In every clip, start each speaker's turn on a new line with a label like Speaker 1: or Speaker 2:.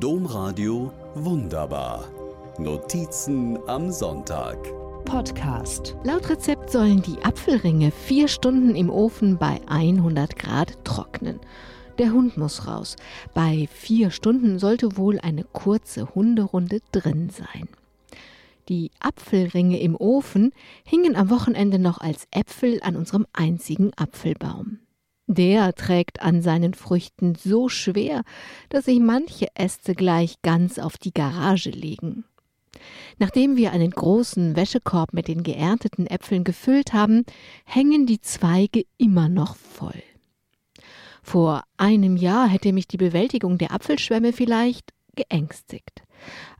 Speaker 1: Domradio Wunderbar. Notizen am Sonntag.
Speaker 2: Podcast. Laut Rezept sollen die Apfelringe vier Stunden im Ofen bei 100 Grad trocknen. Der Hund muss raus. Bei vier Stunden sollte wohl eine kurze Hunderunde drin sein. Die Apfelringe im Ofen hingen am Wochenende noch als Äpfel an unserem einzigen Apfelbaum. Der trägt an seinen Früchten so schwer, dass sich manche Äste gleich ganz auf die Garage legen. Nachdem wir einen großen Wäschekorb mit den geernteten Äpfeln gefüllt haben, hängen die Zweige immer noch voll. Vor einem Jahr hätte mich die Bewältigung der Apfelschwämme vielleicht geängstigt.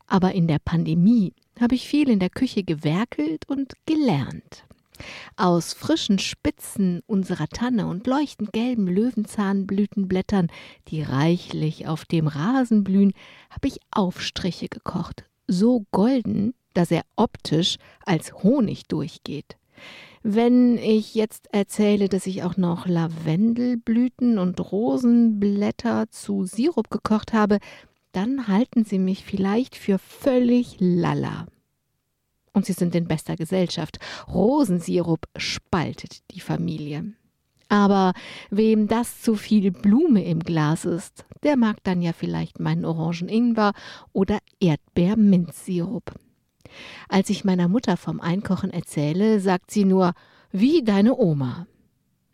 Speaker 2: Aber in der Pandemie habe ich viel in der Küche gewerkelt und gelernt. Aus frischen Spitzen unserer Tanne und leuchtend gelben Löwenzahnblütenblättern, die reichlich auf dem Rasen blühen, habe ich Aufstriche gekocht, so golden, dass er optisch als Honig durchgeht. Wenn ich jetzt erzähle, dass ich auch noch Lavendelblüten und Rosenblätter zu Sirup gekocht habe, dann halten Sie mich vielleicht für völlig lala. Und Sie sind in bester Gesellschaft. Rosensirup spaltet die Familie. Aber wem das zu viel Blume im Glas ist, der mag dann ja vielleicht meinen Orangen-Ingwer oder Erdbeer-Minzsirup. Als ich meiner Mutter vom Einkochen erzähle, sagt sie nur, wie deine Oma.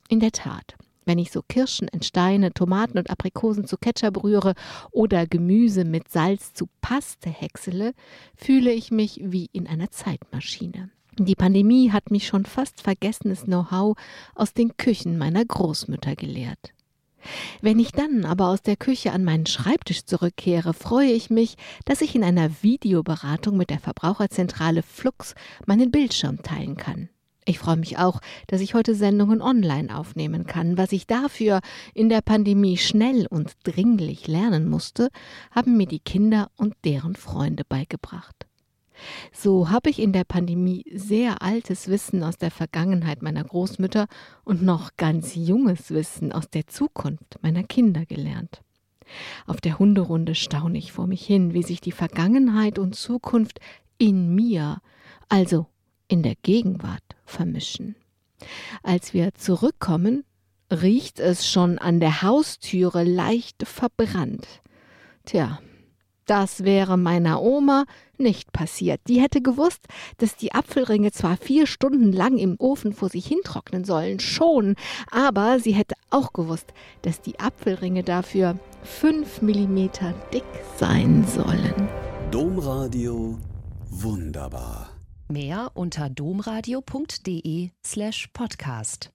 Speaker 2: In der Tat, wenn ich so Kirschen in Steine, Tomaten und Aprikosen zu Ketchup rühre oder Gemüse mit Salz zu Paste häcksele, fühle ich mich wie in einer Zeitmaschine. Die Pandemie hat mich schon fast vergessenes Know-how aus den Küchen meiner Großmütter gelehrt. Wenn ich dann aber aus der Küche an meinen Schreibtisch zurückkehre, freue ich mich, dass ich in einer Videoberatung mit der Verbraucherzentrale Flux meinen Bildschirm teilen kann. Ich freue mich auch, dass ich heute Sendungen online aufnehmen kann. Was ich dafür in der Pandemie schnell und dringlich lernen musste, haben mir die Kinder und deren Freunde beigebracht. So habe ich in der Pandemie sehr altes Wissen aus der Vergangenheit meiner Großmütter und noch ganz junges Wissen aus der Zukunft meiner Kinder gelernt. Auf der Hunderunde staune ich vor mich hin, wie sich die Vergangenheit und Zukunft in mir, also in der Gegenwart, vermischen. Als wir zurückkommen, riecht es schon an der Haustüre leicht verbrannt. Tja, das wäre meiner Oma nicht passiert. Die hätte gewusst, dass die Apfelringe zwar vier Stunden lang im Ofen vor sich hintrocknen sollen, schon, aber sie hätte auch gewusst, dass die Apfelringe dafür fünf Millimeter dick sein sollen.
Speaker 1: Domradio wunderbar.
Speaker 3: Mehr unter domradio.de slash podcast.